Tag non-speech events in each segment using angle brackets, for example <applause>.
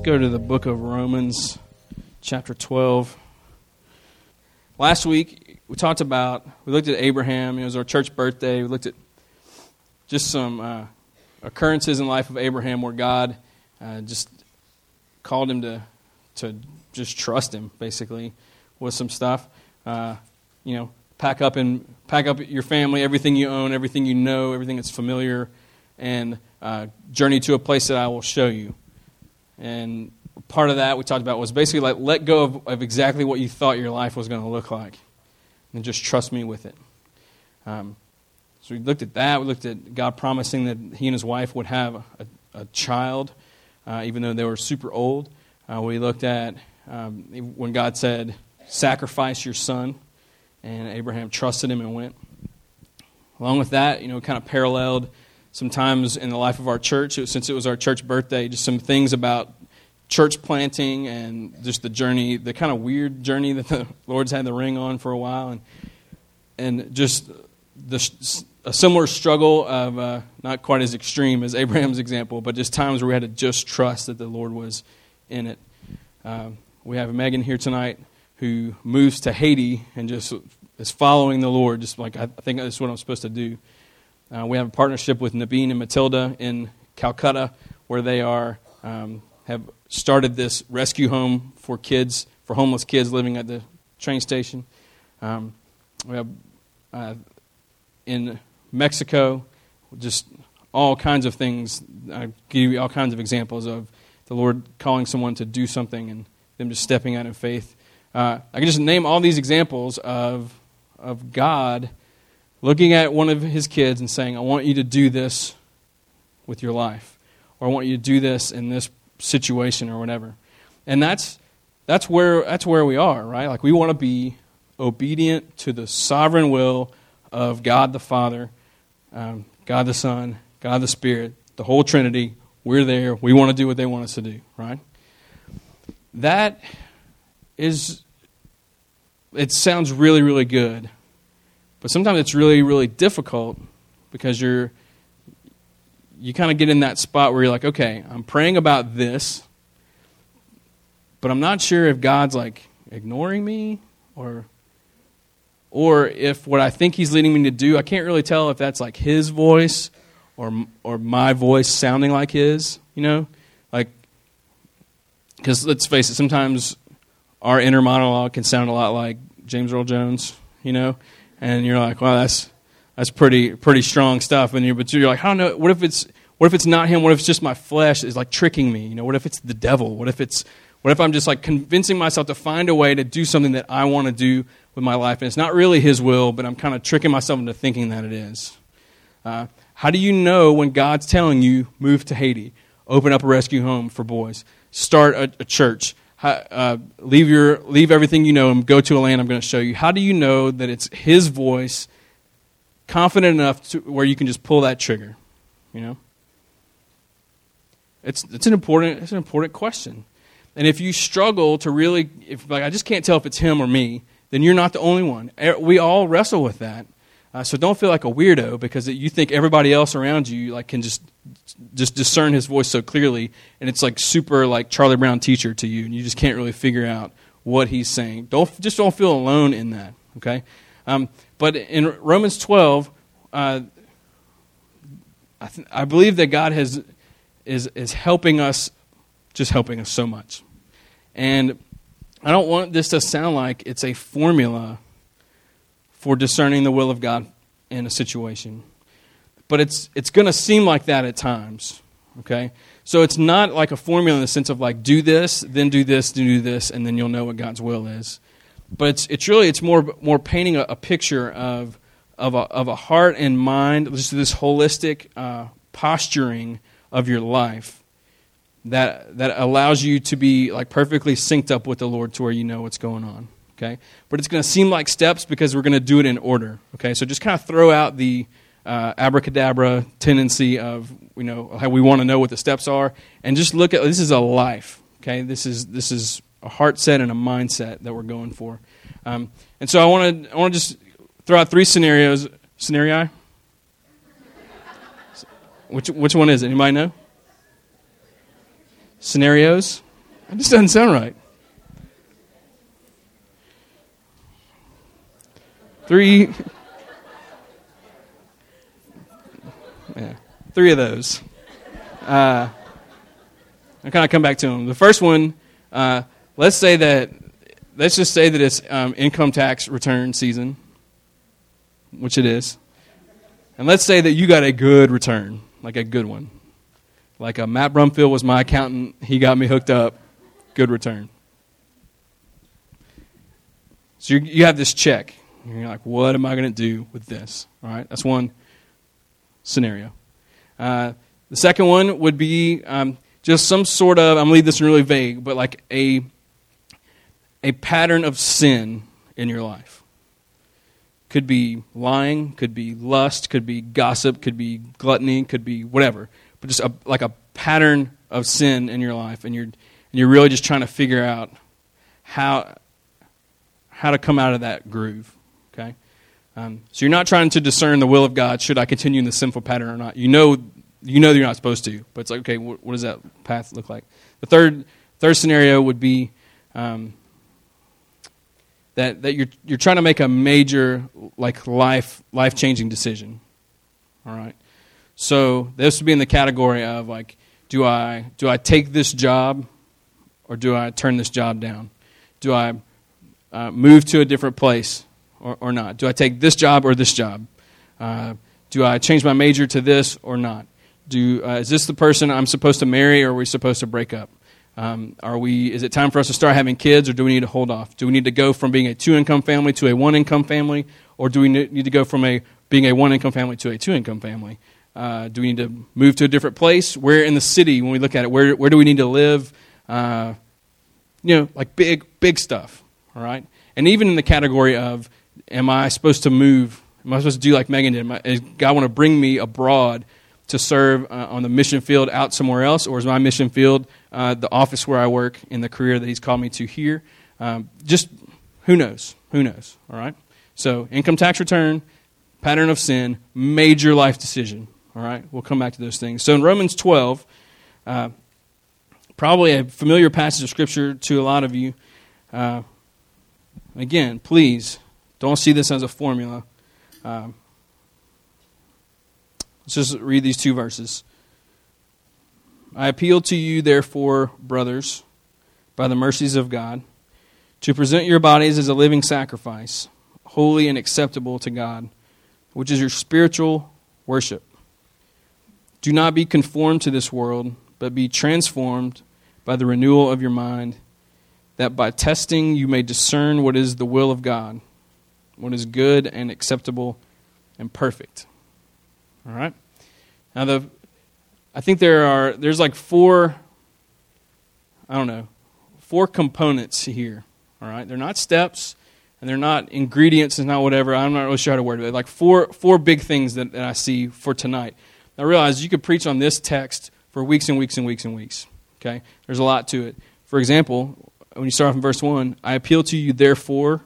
Let's go to the book of Romans, chapter 12. Last week, we talked about, we looked at Abraham. It was our church birthday. We looked at just some uh, occurrences in the life of Abraham where God uh, just called him to, to just trust him, basically, with some stuff. Uh, you know, pack up and pack up your family, everything you own, everything you know, everything that's familiar, and uh, journey to a place that I will show you. And part of that we talked about was basically like let go of, of exactly what you thought your life was going to look like, and just trust me with it. Um, so we looked at that. We looked at God promising that He and His wife would have a, a child, uh, even though they were super old. Uh, we looked at um, when God said, "Sacrifice your son," and Abraham trusted Him and went. Along with that, you know, kind of paralleled sometimes in the life of our church, since it was our church birthday, just some things about church planting and just the journey, the kind of weird journey that the <laughs> Lord's had the ring on for a while, and and just the a similar struggle of uh, not quite as extreme as <laughs> Abraham's example, but just times where we had to just trust that the Lord was in it. Um, we have Megan here tonight who moves to Haiti and just is following the Lord, just like I think that's what I'm supposed to do. Uh, we have a partnership with Nabeen and Matilda in Calcutta, where they are um, have started this rescue home for kids, for homeless kids living at the train station. Um, we have uh, in Mexico, just all kinds of things. I give you all kinds of examples of the Lord calling someone to do something and them just stepping out in faith. Uh, I can just name all these examples of of God looking at one of his kids and saying, I want you to do this with your life, or I want you to do this in this situation or whatever. And that's, that's, where, that's where we are, right? Like we want to be obedient to the sovereign will of God the Father, um, God the Son, God the Spirit, the whole Trinity. We're there. We want to do what they want us to do, right? That is, it sounds really, really good but sometimes it's really, really difficult because you're you kind of get in that spot where you're like, okay, I'm praying about this, but I'm not sure if God's like ignoring me or or if what I think he's leading me to do, I can't really tell if that's like his voice or or my voice sounding like his, you know? Like cuz let's face it, sometimes our inner monologue can sound a lot like James Earl Jones, you know? And you're like, wow, that's that's pretty pretty strong stuff. And you're, but you're like, I don't know. What if it's what if it's not him? What if it's just my flesh is like tricking me? You know, what if it's the devil? What if it's what if I'm just like convincing myself to find a way to do something that I want to do with my life, and it's not really His will, but I'm kind of tricking myself into thinking that it is. Uh, how do you know when God's telling you move to Haiti, open up a rescue home for boys, start a, a church? Uh, leave, your, leave everything you know and go to a land I'm going to show you. How do you know that it's His voice, confident enough to where you can just pull that trigger? You know, it's it's an important it's an important question. And if you struggle to really, if like I just can't tell if it's him or me, then you're not the only one. We all wrestle with that. Uh, so don't feel like a weirdo because you think everybody else around you like can just just discern his voice so clearly, and it's like super like Charlie Brown teacher to you, and you just can't really figure out what he's saying. Don't just don't feel alone in that. Okay, um, but in Romans twelve, uh, I, th- I believe that God has is is helping us, just helping us so much, and I don't want this to sound like it's a formula for discerning the will of God in a situation but it's, it's going to seem like that at times. Okay? So it's not like a formula in the sense of like, do this, then do this, then do this, and then you'll know what God's will is. But it's, it's really, it's more, more painting a, a picture of, of, a, of a heart and mind, just this holistic uh, posturing of your life that, that allows you to be like perfectly synced up with the Lord to where you know what's going on. Okay? But it's going to seem like steps because we're going to do it in order. Okay? So just kind of throw out the uh, abracadabra tendency of you know how we want to know what the steps are, and just look at this is a life. Okay, this is this is a heart set and a mindset that we're going for. Um, and so I want to I want to just throw out three scenarios. Scenario. Which which one is it? Anybody know? scenarios. It just doesn't sound right. Three. Yeah, three of those. Uh, I kind of come back to them. The first one, uh, let's say that, let's just say that it's um, income tax return season, which it is. And let's say that you got a good return, like a good one. Like a Matt Brumfield was my accountant, he got me hooked up, good return. So you have this check. You're like, what am I going to do with this? All right, that's one scenario. Uh, the second one would be um, just some sort of, I'm going to leave this really vague, but like a, a pattern of sin in your life. Could be lying, could be lust, could be gossip, could be gluttony, could be whatever. But just a, like a pattern of sin in your life, and you're, and you're really just trying to figure out how, how to come out of that groove. Um, so you're not trying to discern the will of God. Should I continue in the sinful pattern or not? You know, you know that you're not supposed to, but it's like, okay, what, what does that path look like? The third third scenario would be um, that that you're you're trying to make a major like life life changing decision. All right. So this would be in the category of like, do I do I take this job, or do I turn this job down? Do I uh, move to a different place? Or, or not? Do I take this job or this job? Uh, do I change my major to this or not? Do, uh, is this the person I'm supposed to marry or are we supposed to break up? Um, are we, is it time for us to start having kids or do we need to hold off? Do we need to go from being a two income family to a one income family or do we need to go from a, being a one income family to a two income family? Uh, do we need to move to a different place? Where in the city, when we look at it, where, where do we need to live? Uh, you know, like big, big stuff, all right? And even in the category of am I supposed to move? Am I supposed to do like Megan did? I, God want to bring me abroad to serve uh, on the mission field out somewhere else, or is my mission field uh, the office where I work in the career that He's called me to here? Um, just who knows? Who knows? All right. So income tax return, pattern of sin, major life decision. All right. We'll come back to those things. So in Romans 12, uh, probably a familiar passage of scripture to a lot of you. Uh, again, please don't see this as a formula. Um, let's just read these two verses. I appeal to you, therefore, brothers, by the mercies of God, to present your bodies as a living sacrifice, holy and acceptable to God, which is your spiritual worship. Do not be conformed to this world, but be transformed by the renewal of your mind, that by testing you may discern what is the will of God what is good and acceptable and perfect. All right? Now the I think there are there's like four I don't know, four components here. All right? They're not steps and they're not ingredients and not whatever. I'm not really sure how to word it. Like four four big things that, that I see for tonight. I realize you could preach on this text for weeks and weeks and weeks and weeks. Okay? There's a lot to it. For example, when you start off in verse 1, I appeal to you, therefore,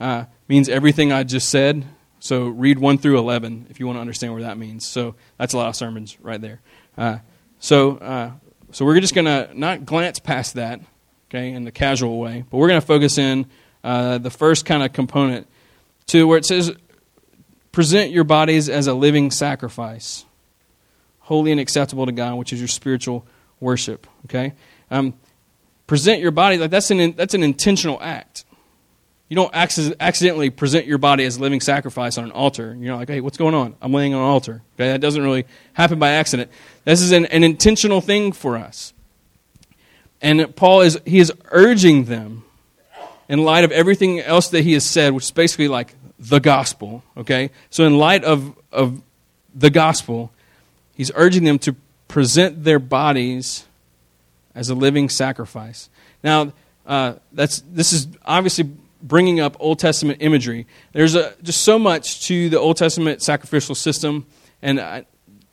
uh, means everything I just said. So read 1 through 11 if you want to understand what that means. So that's a lot of sermons right there. Uh, so, uh, so we're just going to not glance past that, okay, in the casual way, but we're going to focus in uh, the first kind of component to where it says, present your bodies as a living sacrifice, holy and acceptable to God, which is your spiritual worship, okay? Um, present your body, like that's an, that's an intentional act you don't accidentally present your body as a living sacrifice on an altar. You're like, hey, what's going on? I'm laying on an altar. Okay, that doesn't really happen by accident. This is an, an intentional thing for us. And Paul is he is urging them in light of everything else that he has said, which is basically like the gospel. Okay, so in light of of the gospel, he's urging them to present their bodies as a living sacrifice. Now, uh, that's this is obviously bringing up Old Testament imagery. There's a, just so much to the Old Testament sacrificial system, and I,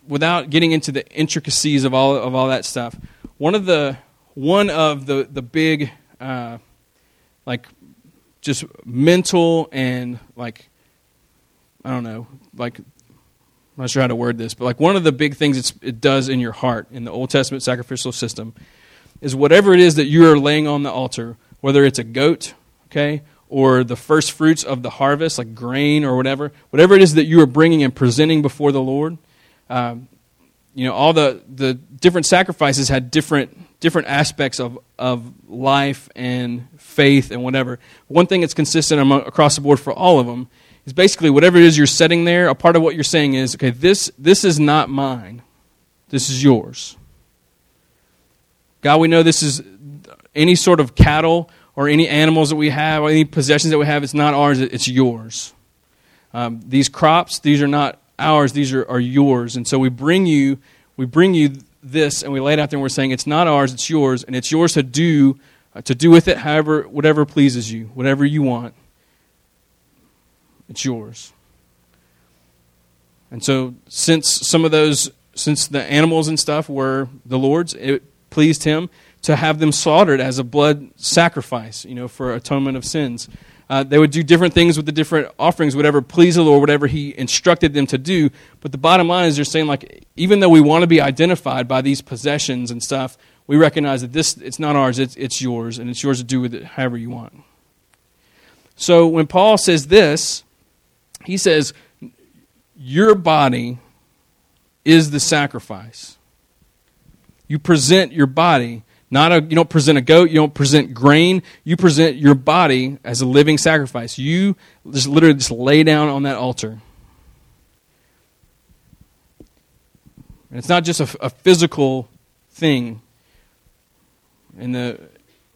without getting into the intricacies of all of all that stuff, one of the one of the the big uh, like just mental and like I don't know like I'm not sure how to word this, but like one of the big things it does in your heart in the Old Testament sacrificial system is whatever it is that you are laying on the altar, whether it's a goat, okay, or the first fruits of the harvest, like grain or whatever, whatever it is that you are bringing and presenting before the Lord. Um, you know, all the, the different sacrifices had different different aspects of, of life and faith and whatever. One thing that's consistent among, across the board for all of them is basically whatever it is you're setting there, a part of what you're saying is, okay, this, this is not mine. This is yours. God, we know this is any sort of cattle or any animals that we have or any possessions that we have, it's not ours, it's yours. Um, these crops, these are not ours, these are, are yours. And so we bring you, we bring you this and we lay it out there and we're saying it's not ours, it's yours, and it's yours to do uh, to do with it however whatever pleases you, whatever you want. It's yours. And so since some of those since the animals and stuff were the Lord's, it pleased him to have them slaughtered as a blood sacrifice, you know, for atonement of sins. Uh, they would do different things with the different offerings, whatever pleased the Lord, whatever He instructed them to do. But the bottom line is they're saying, like, even though we want to be identified by these possessions and stuff, we recognize that this it's not ours, it's, it's yours, and it's yours to do with it however you want. So when Paul says this, he says, Your body is the sacrifice. You present your body not a, you don't present a goat, you don't present grain, you present your body as a living sacrifice. You just literally just lay down on that altar. And it's not just a, a physical thing. In the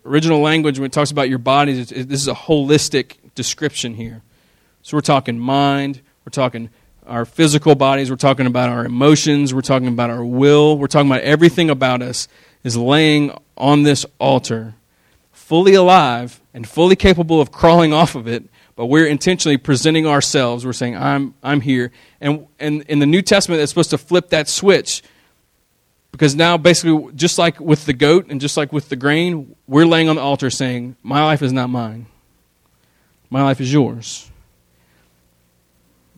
original language, when it talks about your body, it, this is a holistic description here. So we're talking mind, we're talking our physical bodies, we're talking about our emotions, we're talking about our will, we're talking about everything about us is laying on this altar, fully alive and fully capable of crawling off of it, but we're intentionally presenting ourselves. We're saying, I'm, I'm here. And, and in the New Testament, it's supposed to flip that switch because now, basically, just like with the goat and just like with the grain, we're laying on the altar saying, My life is not mine, my life is yours.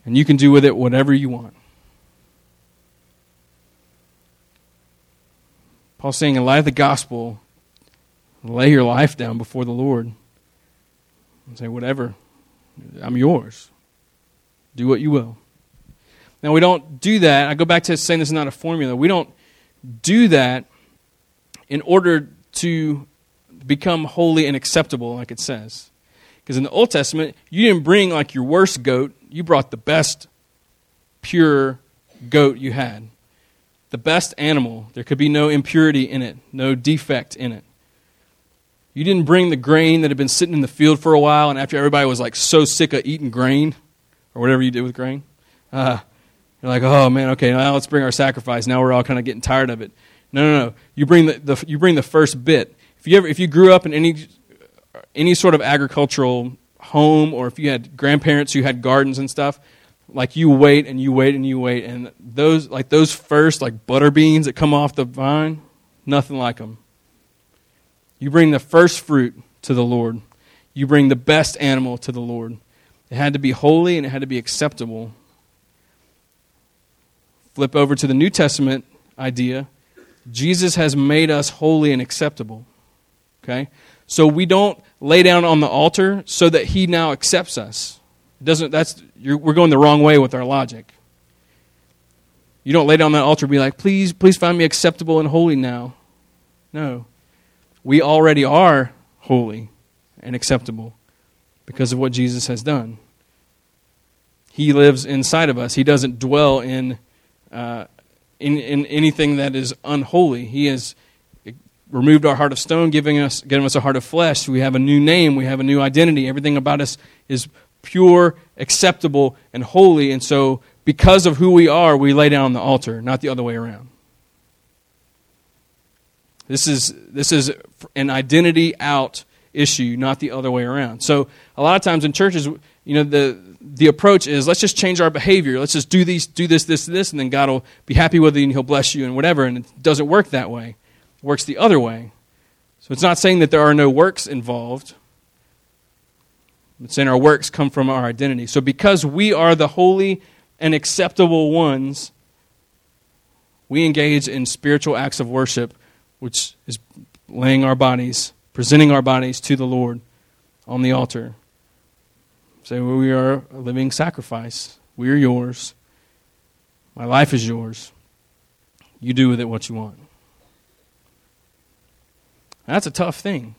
And you can do with it whatever you want. Paul's saying, in light of the gospel, lay your life down before the Lord and say, whatever, I'm yours. Do what you will. Now, we don't do that. I go back to saying this is not a formula. We don't do that in order to become holy and acceptable, like it says. Because in the Old Testament, you didn't bring like your worst goat, you brought the best, pure goat you had the best animal. There could be no impurity in it, no defect in it. You didn't bring the grain that had been sitting in the field for a while, and after everybody was like so sick of eating grain, or whatever you did with grain, uh, you're like, oh man, okay, now let's bring our sacrifice. Now we're all kind of getting tired of it. No, no, no. You bring the, the you bring the first bit. If you ever if you grew up in any any sort of agricultural home, or if you had grandparents who had gardens and stuff, like you wait and you wait and you wait and those like those first like butter beans that come off the vine nothing like them you bring the first fruit to the lord. You bring the best animal to the lord. It had to be holy and it had to be acceptable. Flip over to the new testament idea. Jesus has made us holy and acceptable okay? So we don't lay down on the altar so that he now accepts us it doesn't, that's, we're going the wrong way with our logic. You don't lay down that altar and be like, please, please find me acceptable and holy now. No. We already are holy and acceptable because of what Jesus has done. He lives inside of us. He doesn't dwell in, uh, in, in anything that is unholy. He has removed our heart of stone, giving us, giving us a heart of flesh. We have a new name. We have a new identity. Everything about us is pure, acceptable, and holy. And so, because of who we are, we lay down on the altar, not the other way around. This is, this is an identity out issue, not the other way around. So, a lot of times in churches, you know, the, the approach is let's just change our behavior. Let's just do these, do this, this, this, and then God will be happy with you and He'll bless you and whatever. And it doesn't work that way. It works the other way. So it's not saying that there are no works involved. It's saying our works come from our identity. So because we are the holy and acceptable ones, we engage in spiritual acts of worship, which is laying our bodies, presenting our bodies to the Lord on the altar. Say, well, we are a living sacrifice. We are yours. My life is yours. You do with it what you want. That's a tough thing.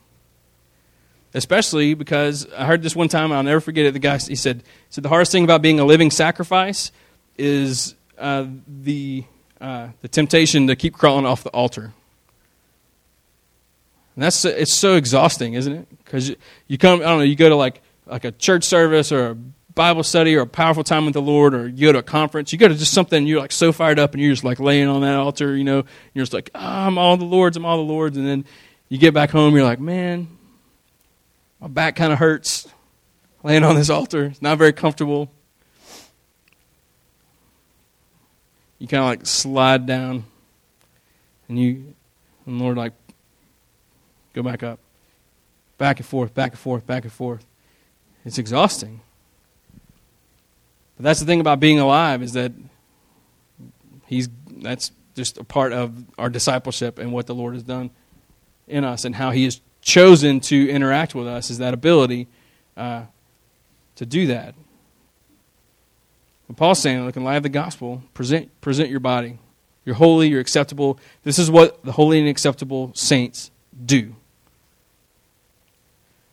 Especially because I heard this one time, I'll never forget it. The guy he said, he said the hardest thing about being a living sacrifice is uh, the uh, the temptation to keep crawling off the altar. And that's it's so exhausting, isn't it? Because you, you come, I don't know, you go to like like a church service or a Bible study or a powerful time with the Lord, or you go to a conference, you go to just something, you're like so fired up and you're just like laying on that altar, you know, you're just like, oh, I'm all the Lord's, I'm all the Lord's. And then you get back home, you're like, man, my back kind of hurts laying on this altar. It's not very comfortable. You kind of like slide down and you, and Lord like, go back up. Back and forth, back and forth, back and forth. It's exhausting. But that's the thing about being alive is that he's that's just a part of our discipleship and what the Lord has done in us and how he has chosen to interact with us is that ability uh, to do that. And Paul's saying, look, in light of the gospel, present, present your body. You're holy, you're acceptable. This is what the holy and acceptable saints do.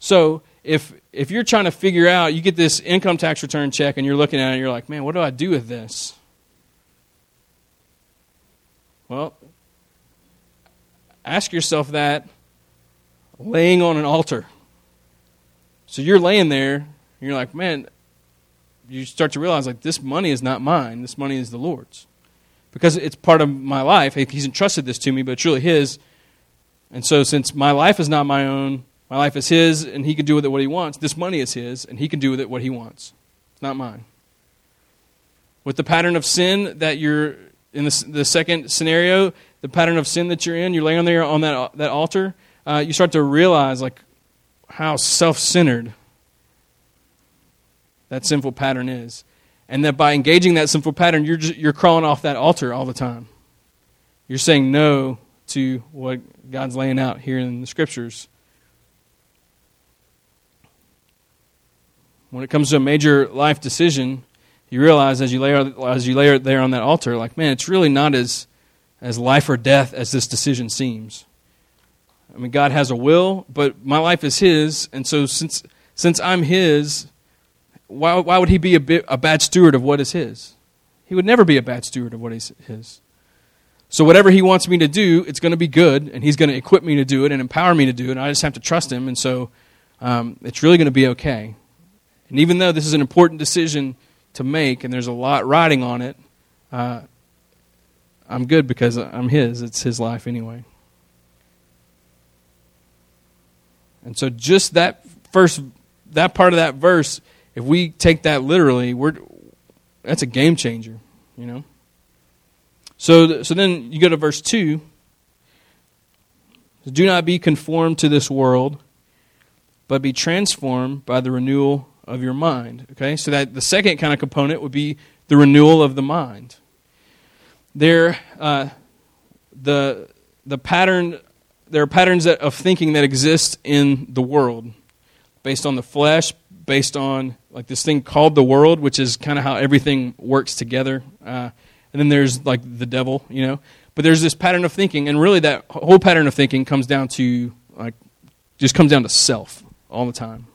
So, if if you're trying to figure out, you get this income tax return check and you're looking at it and you're like, man, what do I do with this? Well, ask yourself that laying on an altar. So you're laying there and you're like, man, you start to realize like this money is not mine, this money is the Lord's. Because it's part of my life. He's entrusted this to me, but it's really his. And so since my life is not my own, my life is his, and he can do with it what he wants. This money is his, and he can do with it what he wants. It's not mine. With the pattern of sin that you're in the, the second scenario, the pattern of sin that you're in, you're laying there on that, that altar, uh, you start to realize like how self-centered that sinful pattern is. And that by engaging that sinful pattern, you're, just, you're crawling off that altar all the time. You're saying no to what God's laying out here in the scriptures. when it comes to a major life decision, you realize as you lay as you lay it there on that altar, like man, it's really not as as life or death as this decision seems. I mean, God has a will, but my life is His, and so since since I'm His, why why would He be a, bit, a bad steward of what is His? He would never be a bad steward of what is His. So whatever He wants me to do, it's going to be good, and He's going to equip me to do it and empower me to do it. And I just have to trust Him, and so um, it's really going to be okay. And even though this is an important decision to make and there's a lot riding on it, uh, I'm good because I'm His. It's His life anyway. And so, just that first, that part of that verse, if we take that literally, we're that's a game changer, you know. So, so then you go to verse two. Do not be conformed to this world, but be transformed by the renewal of your mind. Okay, so that the second kind of component would be the renewal of the mind. There, uh, the the pattern there are patterns that, of thinking that exist in the world, based on the flesh, based on like this thing called the world, which is kind of how everything works together. Uh, and then there's like the devil, you know. But there's this pattern of thinking, and really that whole pattern of thinking comes down to like just comes down to self all the time.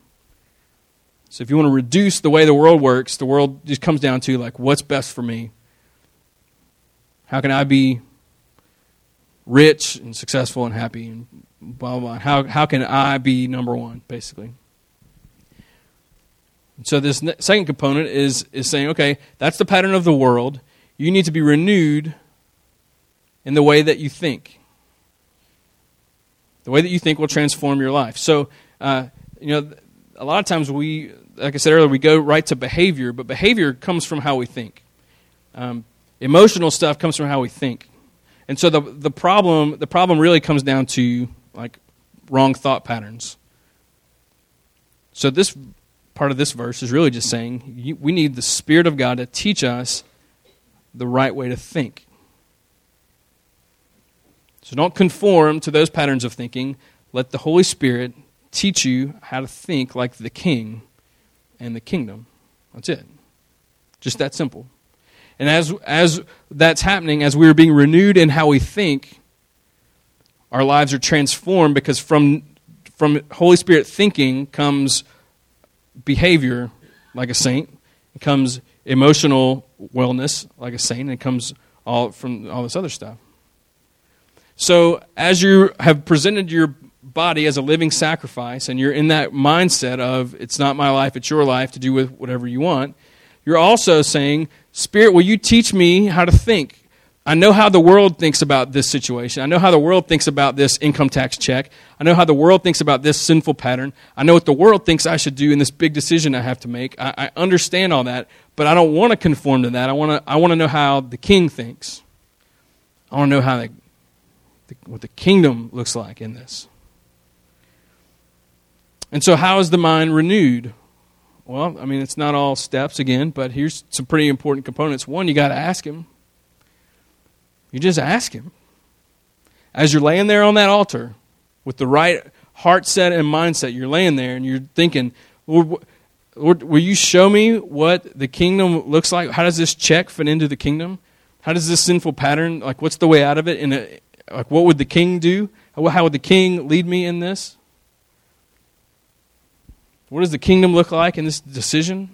So if you want to reduce the way the world works, the world just comes down to like what's best for me. How can I be rich and successful and happy and blah blah blah. How how can I be number one, basically? so this second component is is saying, okay, that's the pattern of the world. You need to be renewed in the way that you think. The way that you think will transform your life. So, uh, you know, a lot of times we, like I said earlier, we go right to behavior, but behavior comes from how we think. Um, emotional stuff comes from how we think. And so the, the, problem, the problem really comes down to like wrong thought patterns. So this part of this verse is really just saying you, we need the Spirit of God to teach us the right way to think. So don't conform to those patterns of thinking. Let the Holy Spirit teach you how to think like the king and the kingdom. That's it. Just that simple. And as, as that's happening, as we're being renewed in how we think, our lives are transformed because from, from Holy Spirit thinking comes behavior like a saint, it comes emotional wellness like a saint, and it comes all from all this other stuff. So, as you have presented your body as a living sacrifice, and you're in that mindset of it's not my life, it's your life to do with whatever you want, you're also saying, Spirit, will you teach me how to think? I know how the world thinks about this situation. I know how the world thinks about this income tax check. I know how the world thinks about this sinful pattern. I know what the world thinks I should do in this big decision I have to make. I, I understand all that, but I don't want to conform to that. I want to, I want to know how the king thinks. I want to know how the, the, what the kingdom looks like in this. And so, how is the mind renewed? Well, I mean, it's not all steps again, but here's some pretty important components. One, you got to ask Him. You just ask Him. As you're laying there on that altar with the right heart set and mindset, you're laying there and you're thinking, Lord, Lord, will you show me what the kingdom looks like? How does this check fit into the kingdom? How does this sinful pattern, like, what's the way out of it? And uh, like, what would the king do? How would the king lead me in this? What does the kingdom look like in this decision?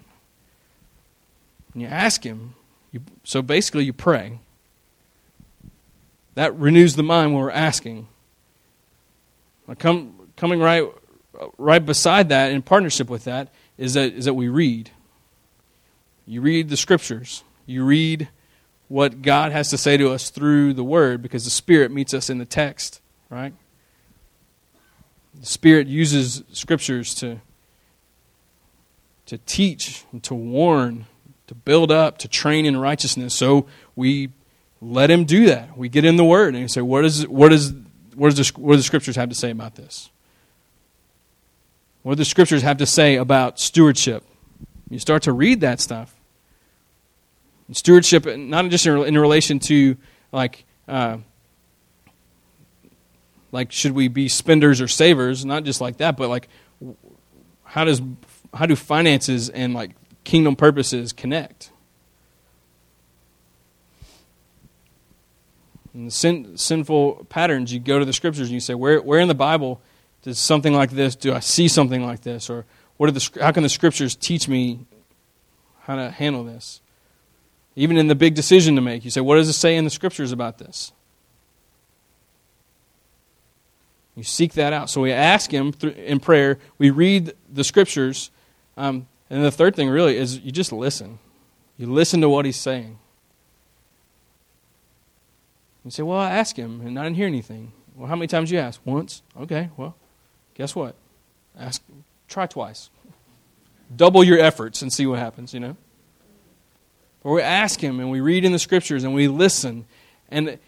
And you ask Him. You, so basically, you pray. That renews the mind when we're asking. Come, coming right, right beside that, in partnership with that, is that, is that we read. You read the scriptures. You read what God has to say to us through the Word because the Spirit meets us in the text, right? The Spirit uses scriptures to to teach, and to warn, to build up, to train in righteousness. So we let him do that. We get in the Word and say, what, is, what, is, what, is the, what do the Scriptures have to say about this? What do the Scriptures have to say about stewardship? You start to read that stuff. And stewardship, not just in relation to like, uh, like should we be spenders or savers? Not just like that, but like, how does how do finances and like kingdom purposes connect? Sin, sinful patterns, you go to the scriptures and you say, where, where in the Bible does something like this, do I see something like this? Or what are the, how can the scriptures teach me how to handle this? Even in the big decision to make, you say, what does it say in the scriptures about this? You seek that out. So we ask Him in prayer, we read the scriptures, um, and the third thing, really, is you just listen. You listen to what he's saying. You say, Well, I asked him, and I didn't hear anything. Well, how many times you ask? Once. Okay, well, guess what? Ask, try twice. Double your efforts and see what happens, you know? Or we ask him and we read in the scriptures and we listen. And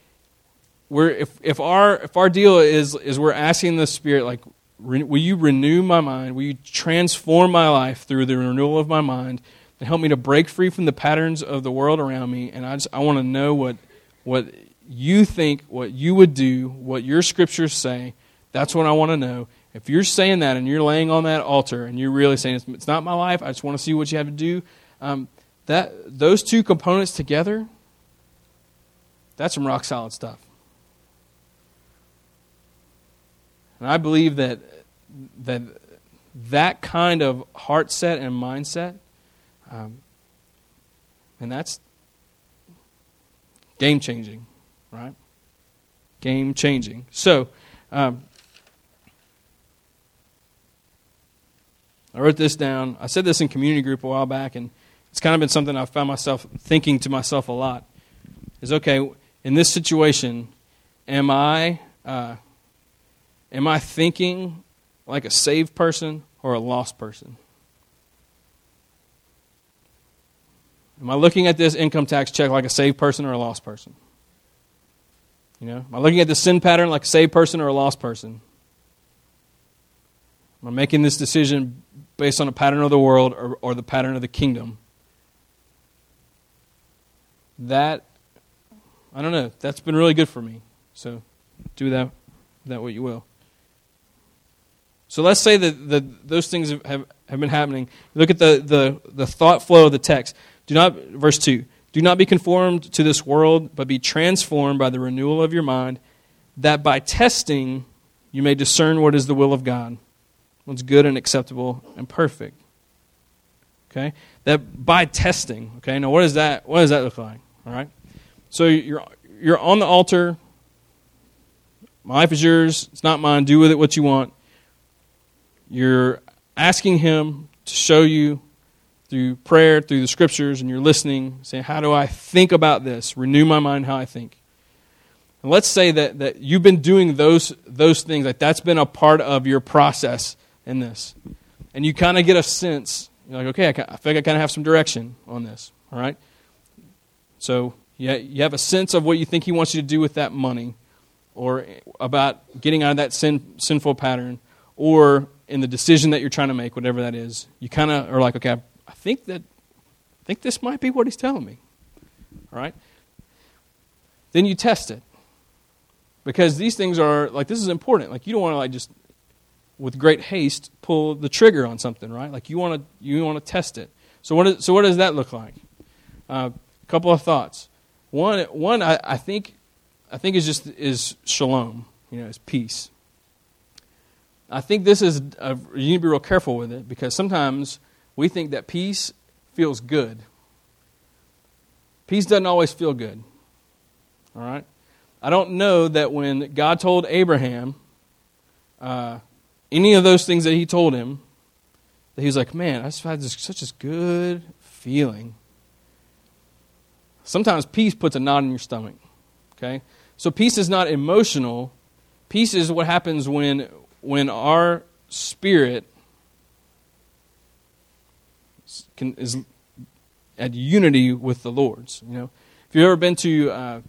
we're, if, if, our, if our deal is, is we're asking the Spirit, like, will you renew my mind? Will you transform my life through the renewal of my mind and help me to break free from the patterns of the world around me? And I just I want to know what what you think, what you would do, what your scriptures say. That's what I want to know. If you're saying that and you're laying on that altar and you're really saying it's, it's not my life, I just want to see what you have to do. Um, that those two components together, that's some rock solid stuff. And I believe that that that kind of heart set and mindset, um, and that's game changing, right? Game changing. So, um, I wrote this down. I said this in community group a while back, and it's kind of been something I've found myself thinking to myself a lot. Is okay in this situation, am I uh, am I thinking like a saved person or a lost person? Am I looking at this income tax check like a saved person or a lost person? You know, am I looking at the sin pattern like a saved person or a lost person? Am I making this decision based on a pattern of the world or, or the pattern of the kingdom? That, I don't know, that's been really good for me. So Do that, that what you will. So let's say that the, those things have, have, have been happening. Look at the, the, the thought flow of the text. Do not, verse 2, do not be conformed to this world, but be transformed by the renewal of your mind, that by testing you may discern what is the will of God, what's good and acceptable and perfect. Okay? That by testing, okay? Now what does that what does that look like? All right? So you're you're on the altar. My life is yours. It's not mine. Do with it what you want. You're asking him to show you through prayer, through the scriptures, and you're listening, saying, How do I think about this? Renew my mind how I think. And let's say that, that you've been doing those, those things, like that's been a part of your process in this. And you kind of get a sense, you're like, okay, I, I feel like I kind of have some direction on this, all right? So you, you have a sense of what you think he wants you to do with that money, or eh, about getting out of that sin, sinful pattern, or in the decision that you're trying to make, whatever that is. You kind of are like, okay, I think that I think this might be what he's telling me. All right? Then you test it. Because these things are like this is important. Like you don't want to like just with great haste pull the trigger on something, right? Like you want to you want to test it. So what is, so what does that look like? A uh, couple of thoughts. One one I, I think I think is just is shalom, you know, is peace. I think this is a, you need to be real careful with it because sometimes we think that peace feels good. Peace doesn't always feel good. All right? I don't know that when God told Abraham uh, any of those things that he told him, that he was like, man, I just had this, such a good feeling. Sometimes peace puts a knot in your stomach. Okay? So peace is not emotional. Peace is what happens when when our spirit can, is at unity with the Lord's. You know, if you've ever been to uh,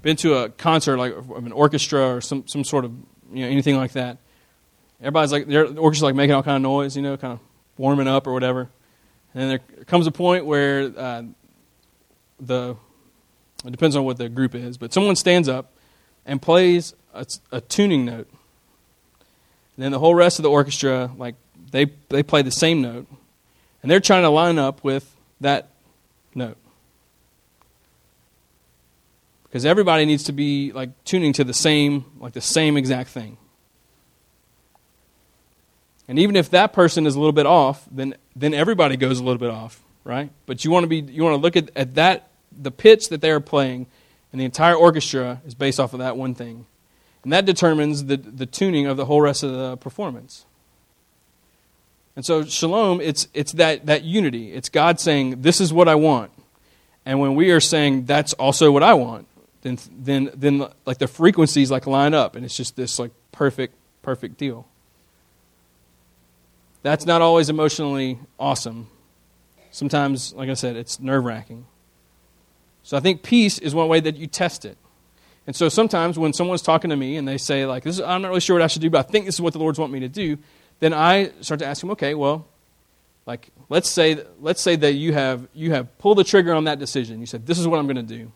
been to a concert like of an orchestra or some some sort of you know anything like that, everybody's like the orchestra's like making all kind of noise, you know, kind of warming up or whatever, and there comes a point where uh, the it depends on what the group is, but someone stands up and plays a, a tuning note. And then the whole rest of the orchestra, like they they play the same note, and they're trying to line up with that note. Because everybody needs to be like tuning to the same, like the same exact thing. And even if that person is a little bit off, then then everybody goes a little bit off, right? But you want to be you want to look at, at that the pitch that they are playing, and the entire orchestra is based off of that one thing. And that determines the, the tuning of the whole rest of the performance. And so shalom, it's, it's that, that unity. It's God saying, this is what I want. And when we are saying, that's also what I want, then, then, then like the frequencies like line up. And it's just this like perfect, perfect deal. That's not always emotionally awesome. Sometimes, like I said, it's nerve wracking. So I think peace is one way that you test it. And so sometimes when someone's talking to me and they say, like, this is, I'm not really sure what I should do, but I think this is what the Lord's want me to do, then I start to ask them, okay, well, like, let's say, let's say that you have, you have pulled the trigger on that decision. You said, this is what I'm going to do.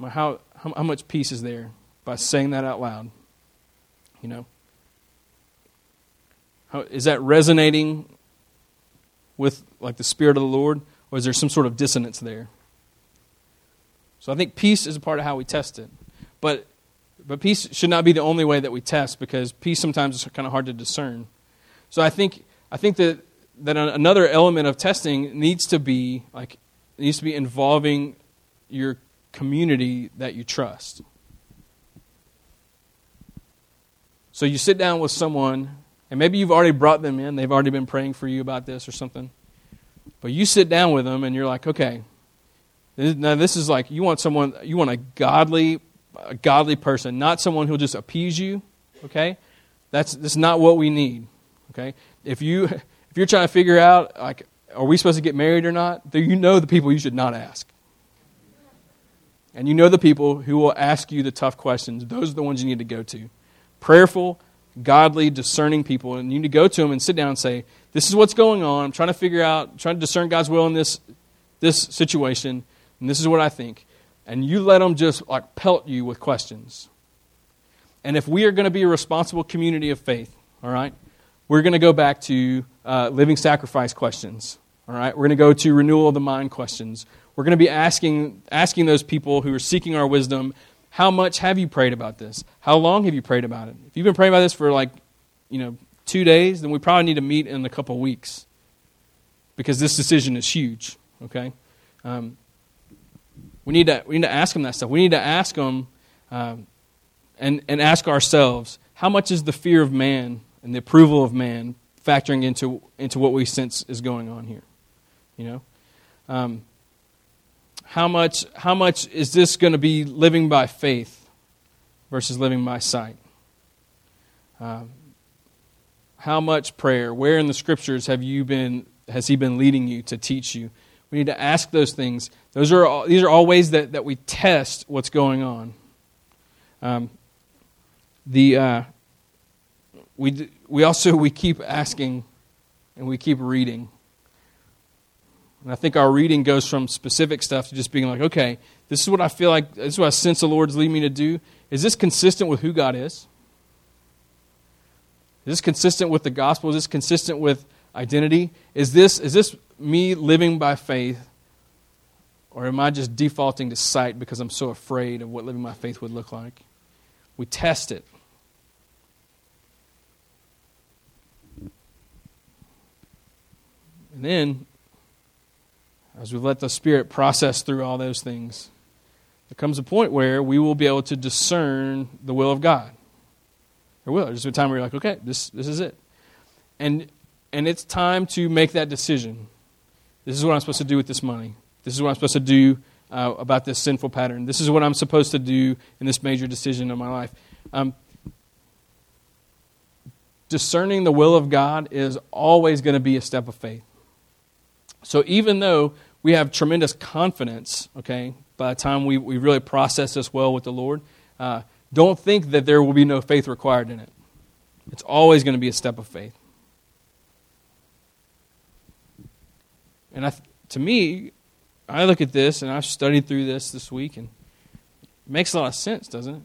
How, how, how much peace is there by saying that out loud? You know? How, is that resonating with, like, the Spirit of the Lord? Or is there some sort of dissonance there? So I think peace is a part of how we test it. But but peace should not be the only way that we test because peace sometimes is kind of hard to discern. So I think I think that that another element of testing needs to be like needs to be involving your community that you trust. So you sit down with someone and maybe you've already brought them in, they've already been praying for you about this or something. But you sit down with them and you're like, "Okay, now this is like you want someone you want a godly a godly person, not someone who'll just appease you. Okay, that's that's not what we need. Okay, if you <laughs> if you're trying to figure out like are we supposed to get married or not, then you know the people you should not ask. And you know the people who will ask you the tough questions. Those are the ones you need to go to. Prayerful, godly, discerning people. And you need to go to them and sit down and say, This is what's going on. I'm trying to figure out, trying to discern God's will in this, this situation. And this is what I think. and you let them just like pelt you with questions. And if we are going to be a responsible community of faith, all right, we're going to go back to uh, living sacrifice questions. All right, we're going to go to renewal of the mind questions. We're going to be asking asking those people who are seeking our wisdom, how much have you prayed about this? How long have you prayed about it? If you've been praying about this for like, you know, two days, then we probably need to meet in a couple weeks because this decision is huge. Okay, um, we need to we need to ask them that stuff. We need to ask them um, and and ask ourselves how much is the fear of man and the approval of man factoring into into what we sense is going on here. You know, um, how much how much is this going to be living by faith versus living by sight? Um, how much prayer? Where in the scriptures have you been? Has He been leading you to teach you? We need to ask those things. Those are all, these are all ways that, that we test what's going on. Um, the uh, we we also we keep asking and we keep reading. And I think our reading goes from specific stuff to just being like, okay, this is what I feel like, this is what I sense the Lord's leading me to do. Is this consistent with who God is? Is this consistent with the gospel? Is this consistent with identity? Is this, is this me living by faith? Or am I just defaulting to sight because I'm so afraid of what living by faith would look like? We test it. And then, as we let the Spirit process through all those things, there comes a point where we will be able to discern the will of God. There will. There's a time where you're like, okay, this, this is it. And, and it's time to make that decision. This is what I'm supposed to do with this money. This is what I'm supposed to do uh, about this sinful pattern. This is what I'm supposed to do in this major decision of my life. Um, discerning the will of God is always going to be a step of faith. So even though we have tremendous confidence, okay, by the time we, we really process this well with the Lord, uh, don't think that there will be no faith required in it. It's always going to be a step of faith. And I, to me, I look at this and I've studied through this this week, and it makes a lot of sense, doesn't it?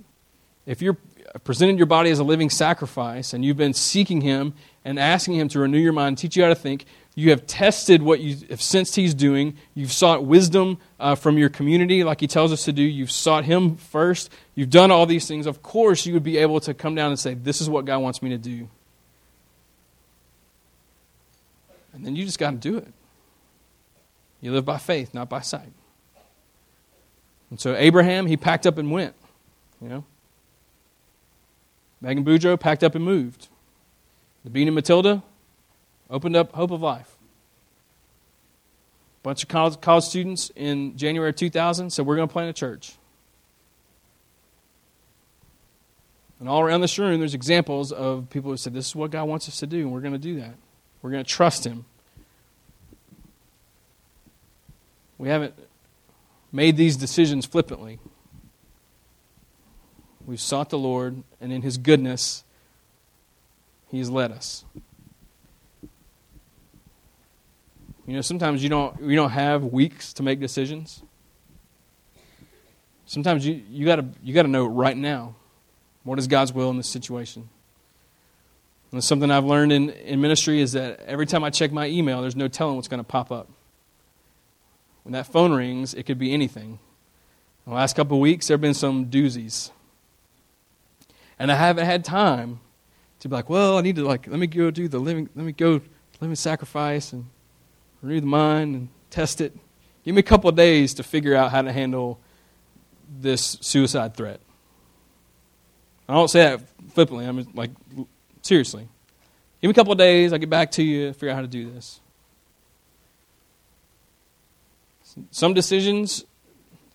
If you're presenting your body as a living sacrifice and you've been seeking Him and asking Him to renew your mind, teach you how to think, you have tested what you have sensed he's doing. You've sought wisdom uh, from your community, like he tells us to do. You've sought him first. You've done all these things. Of course, you would be able to come down and say, This is what God wants me to do. And then you just got to do it. You live by faith, not by sight. And so Abraham, he packed up and went. You know? Megan Boudreau packed up and moved. The Bean and Matilda, Opened up Hope of Life. A bunch of college, college students in January of 2000 said, We're going to plant a church. And all around this room, there's examples of people who said, This is what God wants us to do, and we're going to do that. We're going to trust Him. We haven't made these decisions flippantly. We've sought the Lord, and in His goodness, He has led us. You know, sometimes you don't you don't have weeks to make decisions. Sometimes you, you gotta you gotta know right now what is God's will in this situation. And something I've learned in, in ministry is that every time I check my email, there's no telling what's going to pop up. When that phone rings, it could be anything. The last couple of weeks, there have been some doozies. And I haven't had time to be like, well, I need to, like, let me go do the living, let me go living sacrifice and renew the mind and test it. Give me a couple of days to figure out how to handle this suicide threat. I don't say that flippantly. I'm like, seriously. Give me a couple of days. I'll get back to you, figure out how to do this. Some decisions,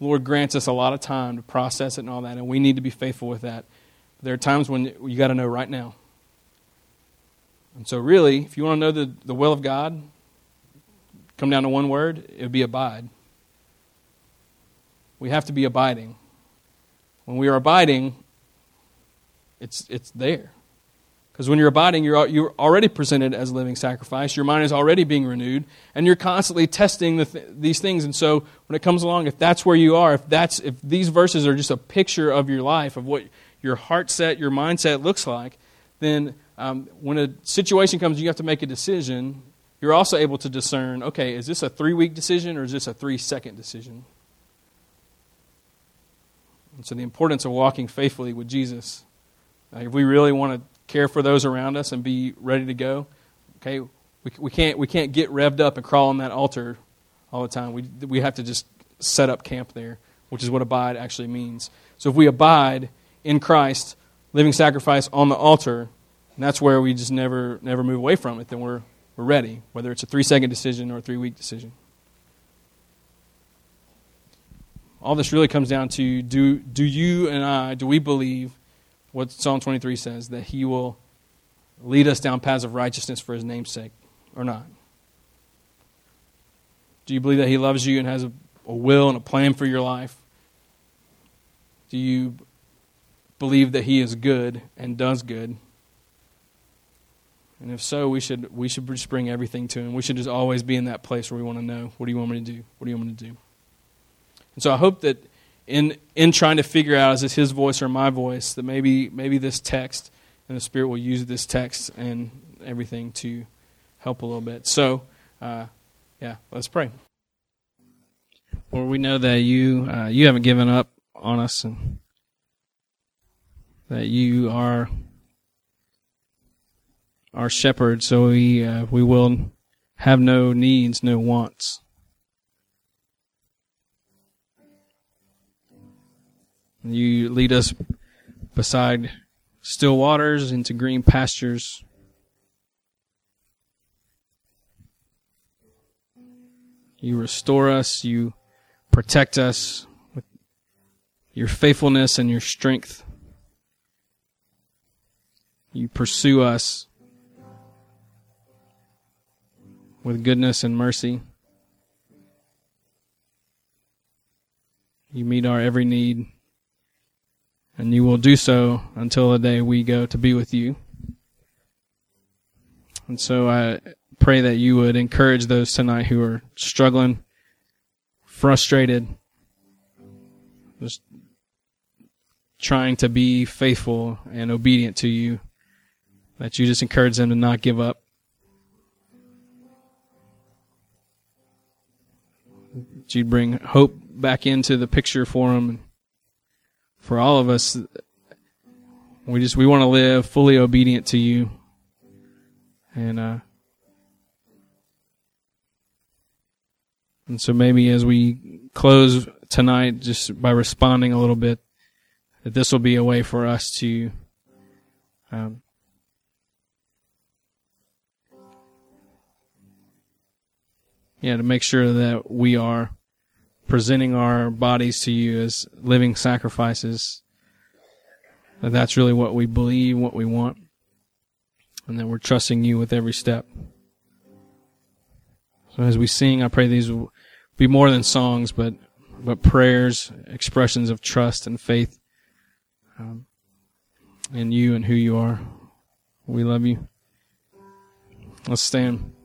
Lord grants us a lot of time to process it and all that, and we need to be faithful with that. There are times when you got to know right now. And so, really, if you want to know the, the will of God, come down to one word, it would be abide. We have to be abiding. When we are abiding, it's, it's there. Because when you're abiding, you're, you're already presented as a living sacrifice. Your mind is already being renewed, and you're constantly testing the th- these things. And so, when it comes along, if that's where you are, if that's if these verses are just a picture of your life, of what your heart set, your mindset looks like, then um, when a situation comes, you have to make a decision. You're also able to discern. Okay, is this a three week decision or is this a three second decision? And so, the importance of walking faithfully with Jesus. if we really want to care for those around us and be ready to go. Okay, we, we can't we can't get revved up and crawl on that altar all the time. We we have to just set up camp there, which is what abide actually means. So if we abide in Christ, living sacrifice on the altar, and that's where we just never never move away from it, then we're we're ready, whether it's a three second decision or a three week decision. All this really comes down to do do you and I do we believe what Psalm 23 says that he will lead us down paths of righteousness for his name's sake or not? Do you believe that he loves you and has a, a will and a plan for your life? Do you believe that he is good and does good? And if so, we should we should just bring everything to him. We should just always be in that place where we want to know, what do you want me to do? What do you want me to do? And so I hope that in in trying to figure out is this his voice or my voice that maybe maybe this text and the spirit will use this text and everything to help a little bit. So uh, yeah let's pray. Lord, we know that you uh, you haven't given up on us and that you are our shepherd. So we uh, we will have no needs no wants You lead us beside still waters into green pastures. You restore us. You protect us with your faithfulness and your strength. You pursue us with goodness and mercy. You meet our every need and you will do so until the day we go to be with you. And so I pray that you would encourage those tonight who are struggling, frustrated, just trying to be faithful and obedient to you, that you just encourage them to not give up. That you'd bring hope back into the picture for them for all of us, we just we want to live fully obedient to you, and uh, and so maybe as we close tonight, just by responding a little bit, that this will be a way for us to. Um, yeah, to make sure that we are presenting our bodies to you as living sacrifices. That that's really what we believe, what we want, and that we're trusting you with every step. So as we sing, I pray these will be more than songs, but but prayers, expressions of trust and faith um, in you and who you are. We love you. Let's stand.